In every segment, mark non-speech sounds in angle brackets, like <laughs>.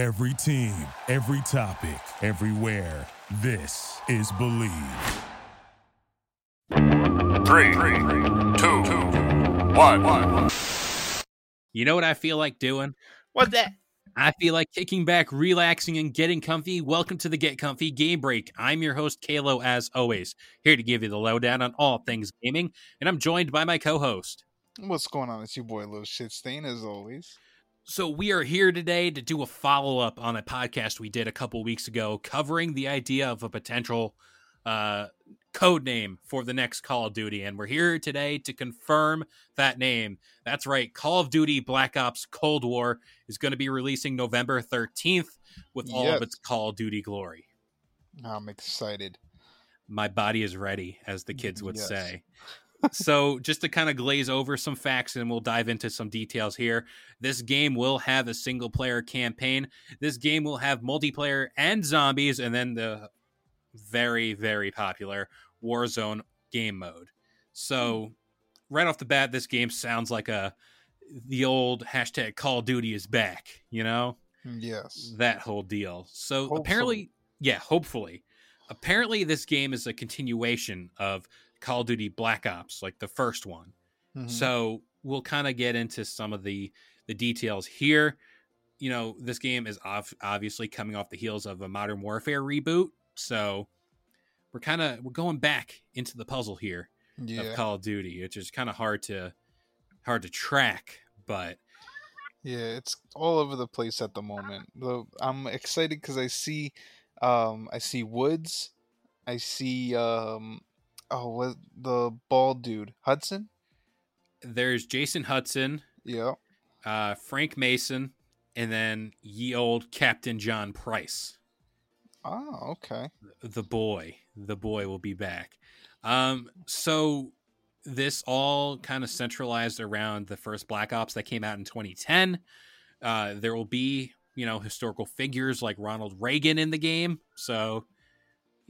Every team, every topic, everywhere. This is Bleav. Three, two, one. You know what I feel like doing? What's that? I feel like kicking back, relaxing, and getting comfy. Welcome to the Get Comfy Game Break. I'm your host, Kalo, as always, here to give you the lowdown on all things gaming, and I'm joined by my co host. What's going on? It's your boy Lil Shitstain, as always. So, we are here today to do a follow up on a podcast we did a couple weeks ago covering the idea of a potential uh, code name for the next Call of Duty. And we're here today to confirm that name. That's right. Call of Duty Black Ops Cold War is going to be releasing November 13th with all Yes. of its Call of Duty glory. I'm excited. My body is ready, as the kids would Yes. say. So, just to kind of glaze over some facts and we'll dive into some details here. This game will have a single player campaign. This game will have multiplayer and zombies, and then the very, very popular Warzone game mode. Hmm. So, right off the bat, this game sounds like a the old hashtag Call of Duty is back, you know? Hmm, yes. that whole deal. So Hopefully. apparently, yeah, hopefully. Apparently, this game is a continuation of Call of Duty Black Ops, like the first one. Mhm. So we'll kind of get into some of the the details here. You know, this game is off, obviously coming off the heels of a Modern Warfare reboot, so we're kind of we're going back into the puzzle here yeah. of Call of Duty, which is kind of hard to hard to track, but Yeah, it's all over the place at the moment. The, I'm excited because I see, um, I see Woods, I see, um, oh, what the bald dude Hudson? there's Jason Hudson, Yeah. uh, Frank Mason, and then ye old Captain John Price. Oh, okay. The boy, the boy will be back. Um, so this all kind of centralized around the first Black Ops that came out in 2010. Uh, there will be, you know, historical figures like Ronald Reagan in the game. So,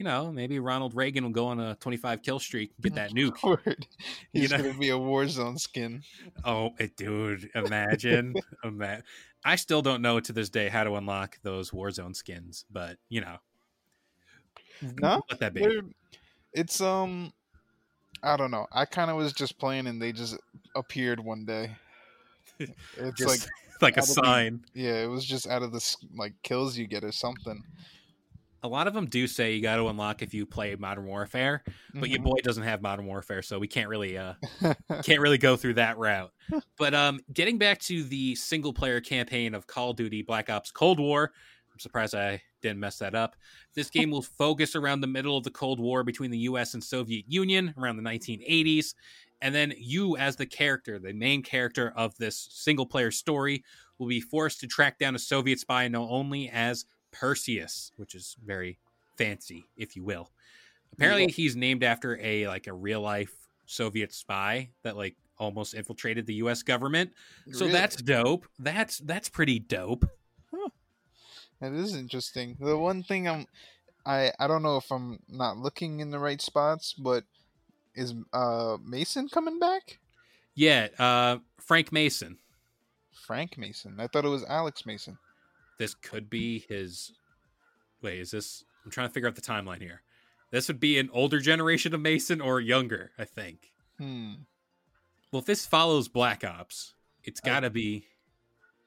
you know, maybe Ronald Reagan will go on a 25 kill streak get that nuke. Word. <laughs> You He's know? gonna be a Warzone skin. Oh, eh, dude, imagine. <laughs> ima- I still don't know to this day how to unlock those Warzone skins, but you know, No, let that be. It's um, I don't know. I kind of was just playing and they just appeared one day. <laughs> It's Just like like a of the- sign. Yeah, it was just out of the like kills you get or something. A lot of them do say you got to unlock if you play Modern Warfare, but your Mhm. boy doesn't have Modern Warfare, so we can't really uh <laughs> can't really go through that route. <laughs> But um, getting back to the single player campaign of Call of Duty Black Ops Cold War, I'm surprised I didn't mess that up. This game will focus around the middle of the Cold War between the US and Soviet Union around the 1980s. And then you, as the character, the main character of this single player story, will be forced to track down a Soviet spy known only as Perseus, which is very fancy, if you will. Apparently, Yeah. he's named after a like a real life Soviet spy that like almost infiltrated the U.S. government. So that's dope. That's that's pretty dope. that is interesting. The one thing I'm, I I don't know if I'm not looking in the right spots, but is uh Mason coming back? Yeah, uh, Frank Mason. Frank Mason. I thought it was Alex Mason. This could be his. Wait, is this? I'm trying to figure out the timeline here. This would be an older generation of Mason or younger, I think. Hmm. Well, if this follows Black Ops, it's got to be.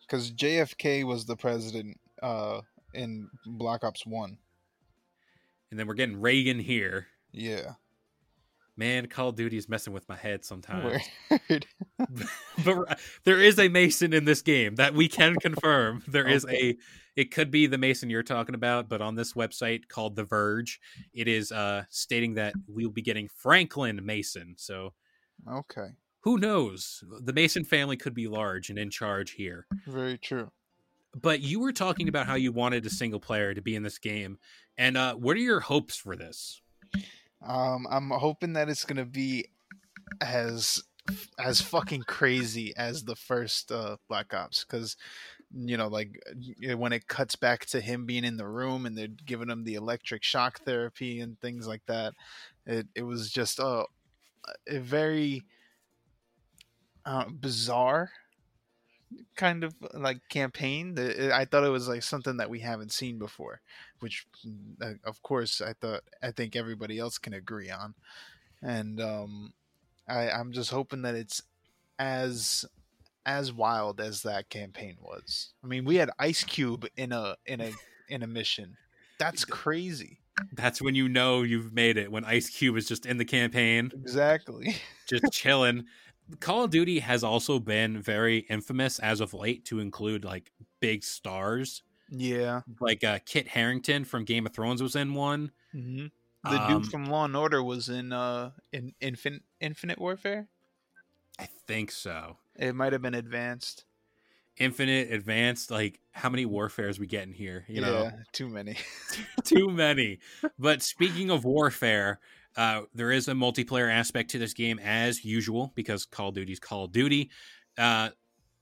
Because JFK was the president uh in Black Ops One. And then we're getting Reagan here. Yeah. Man, Call of Duty is messing with my head sometimes. <laughs> Weird. <laughs> <laughs> but there is a Mason in this game that we can confirm. There is Okay. a. It could be the Mason you're talking about, but on this website called The Verge, it is uh, stating that we'll be getting Franklin Mason. So okay. who knows? The Mason family could be large and in charge here. Very true. But you were talking about how you wanted a single player to be in this game, and uh, what are your hopes for this? Um, I'm hoping that it's gonna be as as fucking crazy as the first uh, Black Ops, because you know, like when it cuts back to him being in the room and they're giving him the electric shock therapy and things like that, it it was just uh, a very uh, bizarre kind of like campaign. I thought it was like something that we haven't seen before, which uh, of course I thought I think everybody else can agree on. And um I I'm just hoping that it's as as wild as that campaign was. I mean, we had Ice Cube in a in a in a mission. That's <laughs> crazy. That's when you know you've made it. When Ice Cube is just in the campaign, Exactly. <laughs> just chilling. Call of Duty has also been very infamous as of late to include like big stars. Yeah. Like uh, Kit Harington from Game of Thrones was in one. hmm The Um, dude from Law and Order was in uh in Infinite Infinite Warfare. I think so. It might have been Advanced. Infinite, advanced, like how many warfares we get in here? You know, too many. <laughs> too <laughs> many. But speaking of warfare, uh, there is a multiplayer aspect to this game as usual because Call of Duty's Call of Duty. Uh,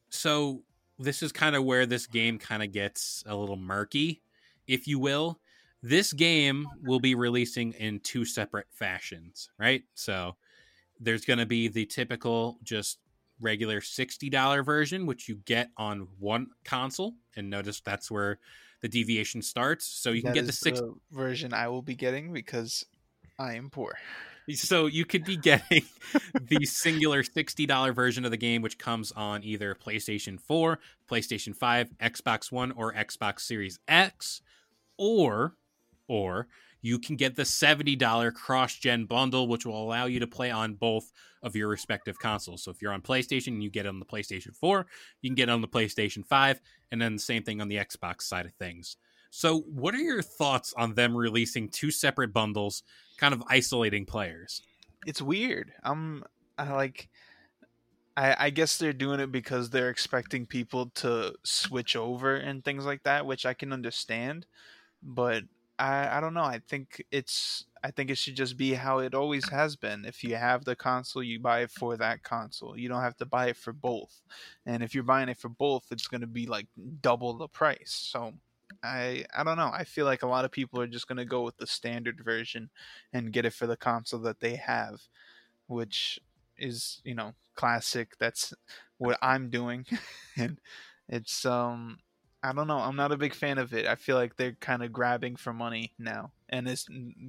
so this is kind of where this game kind of gets a little murky, if you will. This game will be releasing in two separate fashions, right? So there's going to be the typical just regular $60 version which you get on one console and notice that's where the deviation starts so you can get the six version I will be getting because I am poor. So you could be getting <laughs> the singular $60 version of the game which comes on either PlayStation 4, PlayStation 5, Xbox 1 or Xbox Series X or or you can get the $70 cross-gen bundle which will allow you to play on both of your respective consoles. So if you're on PlayStation, and you get it on the PlayStation 4, you can get it on the PlayStation 5 and then the same thing on the Xbox side of things. So what are your thoughts on them releasing two separate bundles kind of isolating players? It's weird. I'm I like I, I guess they're doing it because they're expecting people to switch over and things like that, which I can understand. But I, I don't know. I think it's I think it should just be how it always has been. If you have the console, you buy it for that console. You don't have to buy it for both. And if you're buying it for both, it's going to be like double the price. So I I don't know. I feel like a lot of people are just to go with the standard version and get it for the console that they have, which is, you know, classic. That's what I'm doing. <laughs> and it's um I don't know. I'm not a big fan of it. I feel like they're kind of grabbing for money now, and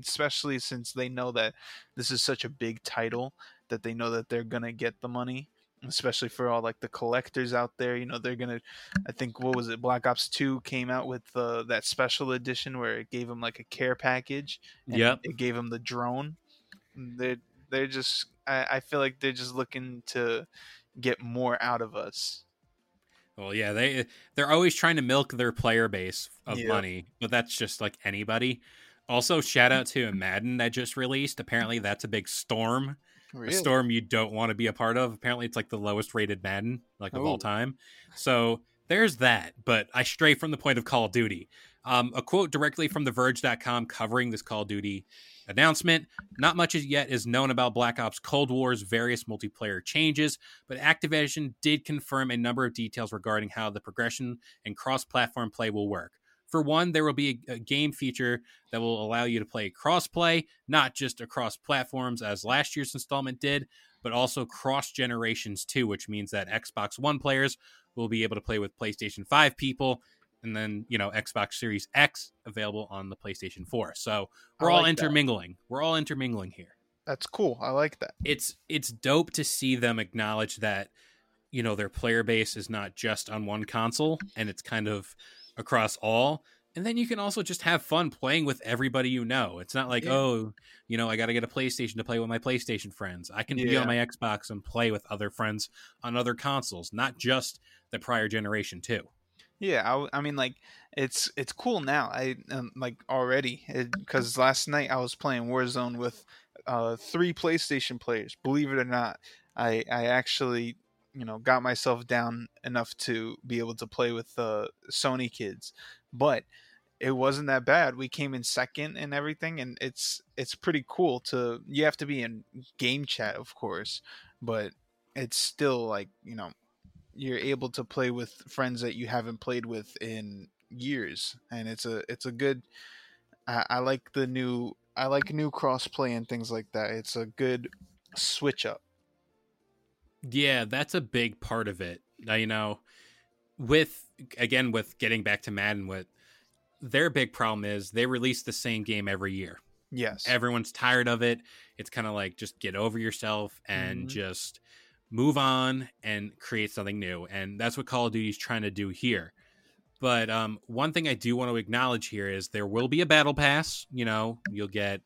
especially since they know that this is such a big title that they know that they're gonna get the money. Especially for all like the collectors out there, you know they're gonna. I think what was it? Black Ops Two came out with uh, that special edition where it gave them like a care package. yeah It gave them the drone. They're they're just. I, I feel like they're just looking to get more out of us. Well, yeah, they they're always trying to milk their player base of Yeah. money, but that's just like anybody. Also, shout out to Madden that just released. Apparently, that's a big storm. A storm you don't want to be a part of. Apparently, it's like the lowest rated Madden like of all Oh. time. So there's that. But I stray from the point of Call of Duty. Um, a quote directly from TheVerge.com covering this Call of Duty announcement. Not much as yet is known about Black Ops Cold War's various multiplayer changes, but Activision did confirm a number of details regarding how the progression and cross-platform play will work. For one, there will be a, a game feature that will allow you to play cross-play, not just across platforms as last year's installment did, but also cross generations too, which means that Xbox One players will be able to play with PlayStation 5 people and then, you know, Xbox Series X available on the PlayStation 4. So, we're I all like that. intermingling. We're all intermingling here. That's cool. I like that. It's it's dope to see them acknowledge that you know their player base is not just on one console and it's kind of across all and then you can also just have fun playing with everybody you know it's not like Yeah. oh you know i got to get a playstation to play with my playstation friends i can be on my xbox and play with other friends on other consoles not just the prior generation too Yeah, I mean, like it's it's cool now. I um, like already because last night I was playing Warzone with uh, three PlayStation players. Believe it or not, I I actually you know got myself down enough to be able to play with the Sony kids, but it wasn't that bad. We came in second and everything, and it's it's pretty cool to. You have to be in game chat, of course, but it's still like you know you're able to play with friends that you haven't played with in years and it's a it's a good I, I like the new i like new crossplay and things like that it's a good switch up Yeah, that's a big part of it. Now, you know, with again with getting back to Madden, what their big problem is they release the same game every year. Yes. Everyone's tired of it. It's kind of like just get over yourself and Mhm. just move on and create something new. And that's what Call of Duty is trying to do here. But um, one thing I do want to acknowledge here is there will be a battle pass. You know, you'll get,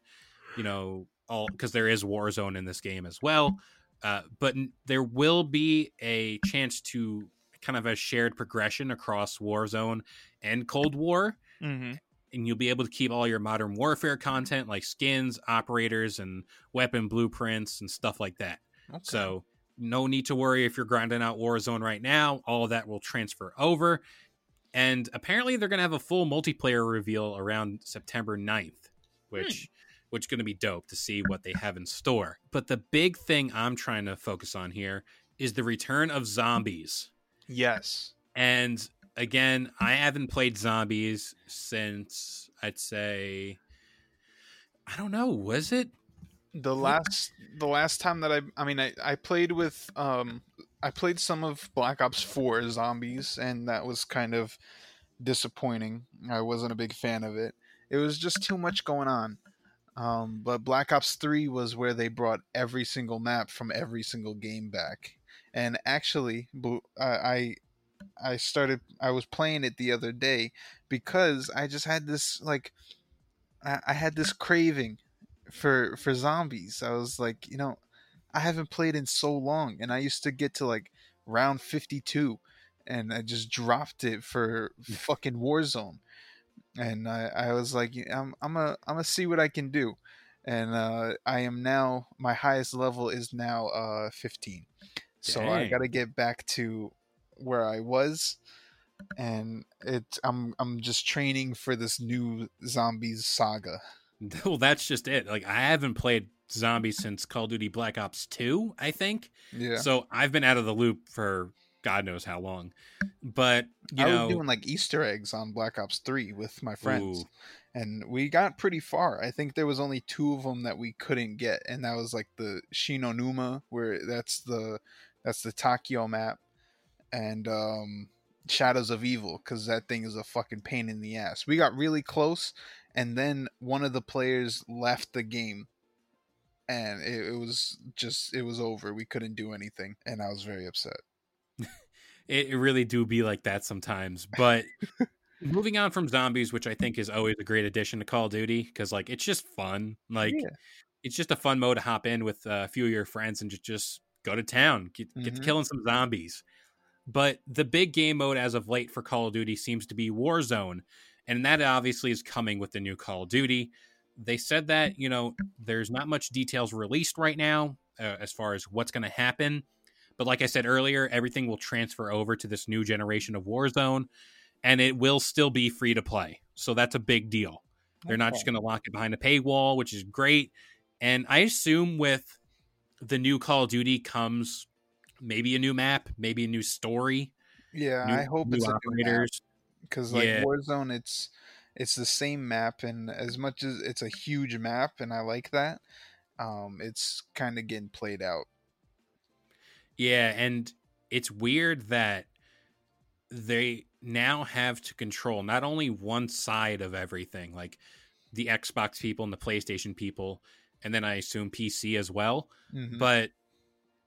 you know, all because there is Warzone in this game as well. Uh, but there will be a chance to kind of a shared progression across Warzone and Cold War hmm and you'll be able to keep all your modern warfare content like skins, operators, and weapon blueprints and stuff like that. Okay. So, no need to worry if you're grinding out Warzone right now. All of that will transfer over. And apparently, they're going to have a full multiplayer reveal around September 9th, which which is going to be dope to see what they have in store. But the big thing I'm trying to focus on here is the return of zombies. yes. And again, I haven't played zombies since I'd say I don't know, was it? the last the last time that I I mean I, I played with um I played some of Black Ops 4 zombies and that was kind of disappointing. I wasn't a big fan of it. It was just too much going on. Um, but Black Ops 3 was where they brought every single map from every single game back. And actually, I I I started I was playing it the other day because I just had this like I, I had this craving for for zombies. I was like, you know, I haven't played in so long, and I used to get to like round fifty two, and I just dropped it for fucking Warzone, and I, I was like, I'm I'm a I'm gonna see what I can do, and uh, I am now my highest level is now uh fifteen, so I got to get back to where I was. And it's I'm I'm just training for this new zombies saga. <laughs> Well, that's just it. Like I haven't played zombies since Call of Duty Black Ops 2, I think. Yeah. So I've been out of the loop for God knows how long. But, you I know, was doing like Easter eggs on Black Ops 3 with my friends. Ooh. And we got pretty far. I think there was only two of them that we couldn't get, and that was like the Shi No Numa, where that's the that's the Takeo map, and um, Shadows of Evil, because that thing is a fucking pain in the ass. We got really close, and then one of the players left the game, and it, it was just it was over. We couldn't do anything, and I was very upset. It, it really do be like that sometimes. But <laughs> moving on from zombies, which I think is always a great addition to Call of Duty, because like it's just fun. Like Yeah. it's just a fun mode to hop in with a few of your friends and just just go to town, get get to Mhm. killing some zombies. But the big game mode as of late for Call of Duty seems to be Warzone, and that obviously is coming with the new Call of Duty. They said that you know there's not much details released right now uh, as far as what's going to happen. But like I said earlier, everything will transfer over to this new generation of Warzone, and it will still be free to play. So that's a big deal. They're not just going to lock it behind a paywall, which is great. And I assume with the new Call of Duty comes maybe a new map, maybe a new story, Yeah, new, I hope it's a new map. operators. because like Yeah. Warzone, it's it's the same map, and as much as it's a huge map, and I like that, um, it's kind of getting played out. Yeah, and it's weird that they now have to control not only one side of everything, like the Xbox people and the PlayStation people, and then I assume PC as well. Mhm. But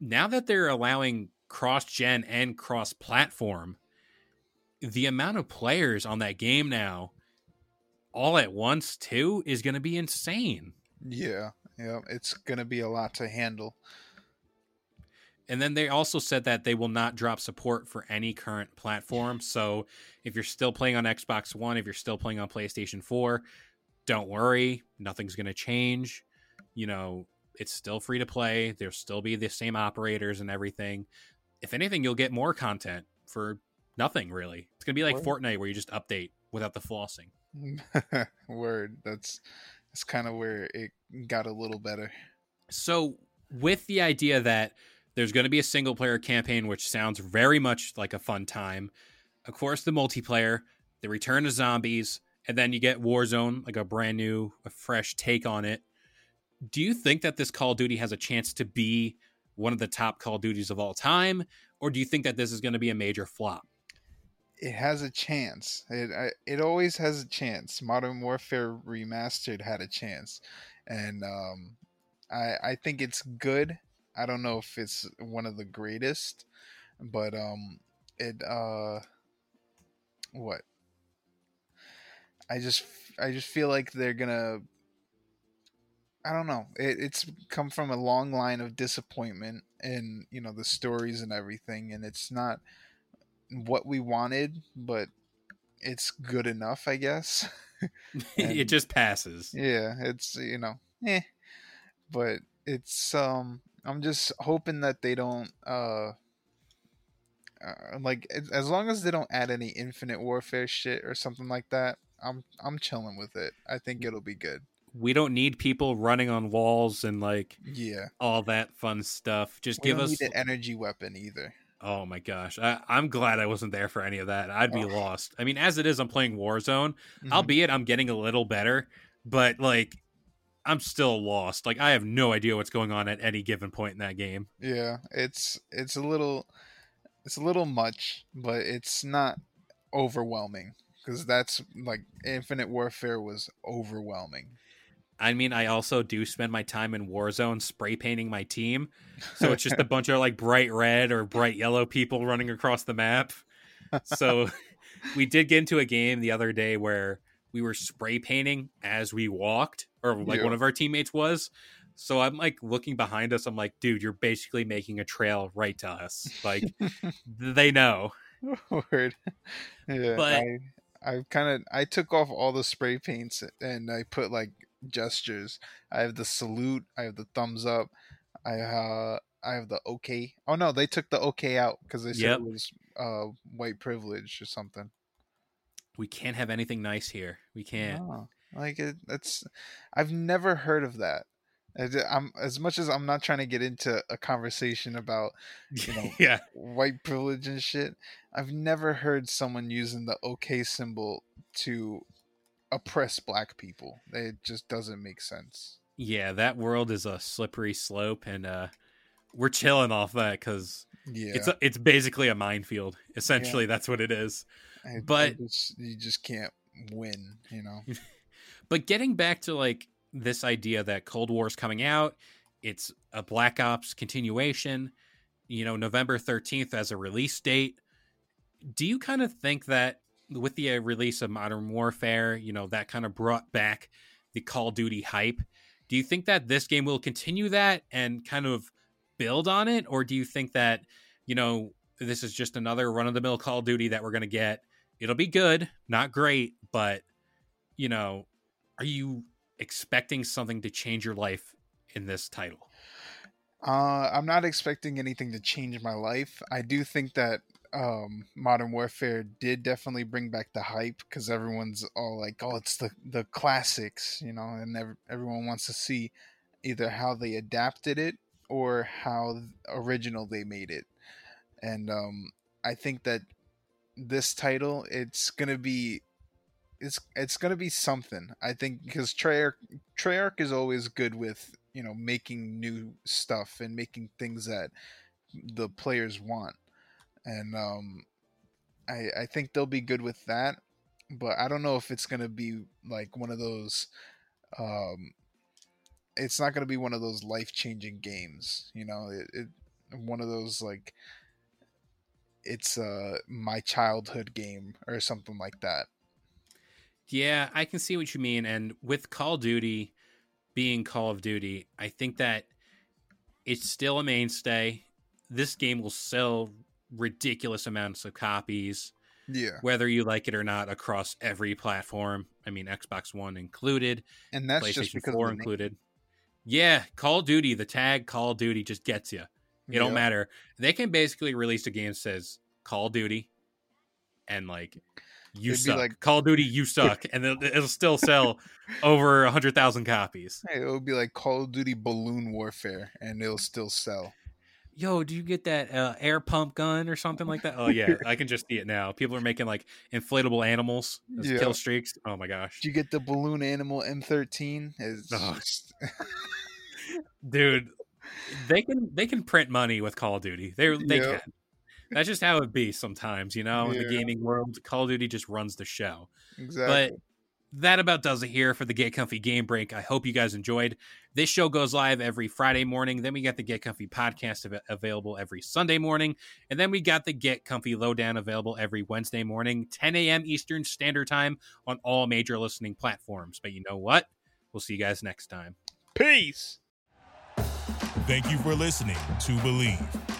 now that they're allowing cross gen and cross platform, the amount of players on that game now, all at once too, is going to be insane. Yeah, yeah, it's gonna be a lot to handle. And then they also said that they will not drop support for any current platform. <sighs> So if you're still playing on Xbox One, if you're still playing on PlayStation 4, don't worry. Nothing's going to change. You know, it's still free to play. There'll still be the same operators and everything. If anything, you'll get more content for nothing, really. It's going to be like Word. Fortnite where you just update without the flossing. <laughs> Word. That's that's kind of where it got a little better. So, with the idea that there's going to be a single player campaign, which sounds very much like a fun time, of course, the multiplayer, the return of zombies, and then you get Warzone, like a brand new, a fresh take on it. Do you think that this Call of Duty has a chance to be one of the top Call of Duties of all time, or do you think that this is going to be a major flop? it has a chance. It I, it always has a chance. Modern Warfare Remastered had a chance, and um, I I think it's good. I don't know if it's one of the greatest, but um, it uh, what? I just I just feel like they're gonna. I don't know. It, it's come from a long line of disappointment in you know the stories and everything, and it's not what we wanted, but it's good enough, I guess. <laughs> <laughs> it just passes. yeah, it's you know, eh. But it's um, I'm just hoping that they don't uh, uh like as- long as they don't add any Infinite Warfare shit or something like that. I'm I'm chilling with it. I think it'll be good. We don't need people running on walls and like Yeah, all that fun stuff. Just we give don't us. need an energy weapon either. Oh my gosh, I, I'm glad I wasn't there for any of that. I'd be Oh. lost. I mean, as it is, I'm playing Warzone. Mhm. Albeit, I'm getting a little better, but like, I'm still lost. Like, I have no idea what's going on at any given point in that game. Yeah, it's it's a little it's a little much, but it's not overwhelming because that's like Infinite Warfare was overwhelming. I mean, I also do spend my time in Warzone spray painting my team. So it's just a <laughs> bunch of like bright red or bright yellow people running across the map. So <laughs> we did get into a game the other day where we were spray painting as we walked, or like Yeah. one of our teammates was. So I'm like looking behind us. I'm like, dude, you're basically making a trail right to us. Like <laughs> they know. <laughs> Word. Yeah, But- I I kind of I took off all the spray paints and I put like gestures. I have the salute. I have the thumbs up. I uh I have the okay. Oh no, they took the okay out because they said Yep. it was uh white privilege or something. We can't have anything nice here. We can't. Oh, like it, that's I've never heard of that. I'm as much as I'm not trying to get into a conversation about you know, <laughs> yeah. white privilege and shit. I've never heard someone using the OK symbol to oppress black people. It just doesn't make sense. Yeah, that world is a slippery slope, and uh, we're chilling off that because Yeah, it's a, it's basically a minefield. Essentially, that's what it is. I- I but- just- you just can't win. You know. <laughs> But getting back to like this idea that Cold War's coming out, it's a Black Ops continuation. You know, November thirteenth as a release date. Do you kind of think that with the uh, release of Modern Warfare, you know, that kind of brought back the Call of Duty hype? Do you think that this game will continue that and kind of build on it, or do you think that you know this is just another run of the mill Call of Duty that we're going to get? It'll be good, not great, but you know, are you expecting something to change your life in this title? Uh, I'm not expecting anything to change my life. I do think that um, Modern Warfare did definitely bring back the hype because everyone's all like, "Oh, it's the the classics," you know, and ev- everyone wants to see either how they adapted it or how original they made it. And um, I think that this title, it's gonna be. It's it's gonna be something. I think because Treyarch Treyarch is always good with you know making new stuff and making things that the players want and um i i think they'll be good with that but i don't know if it's to be like one of those um it's not to be one of those life-changing games you know it, it one of those like it's uh my childhood game or something like that Yeah, I can see what you mean. And with Call of Duty being Call of Duty, I think that it's still a mainstay. This game will sell ridiculous amounts of copies, yeah whether you like it or not, across every platform. I mean, Xbox One included, and that's just PlayStation because 4 of the name. included. Yeah, Call of Duty, the tag Call of Duty just gets you. It don't matter. They can basically release a game that says Call of Duty and like you It'd suck. like- Call of Duty, you suck, and it'll, it'll still sell <laughs> over a hundred thousand copies. It would be like Call of Duty Balloon Warfare, and it'll still sell. Yo, do you get that uh, air pump gun or something like that? Oh <laughs> yeah, I can just see it now. People are making like inflatable animals as Yeah. kill streaks. Oh my gosh, Did you get the balloon animal M13? It's Oh. just- <laughs> dude, they can they can print money with Call of Duty. They they Yeah. can. That's just how it be sometimes, you know. In the gaming world, Call of Duty just runs the show. exactly. But that about does it here for the Get Comfy Game Break. I hope you guys enjoyed. This show goes live every Friday morning. Then we got the Get Comfy podcast av- available every Sunday morning. And then we got the Get Comfy Lowdown available every Wednesday morning, 10 a.m. Eastern Standard Time on all major listening platforms. But you know what? We'll see you guys next time. Peace. Thank you for listening to Bleav.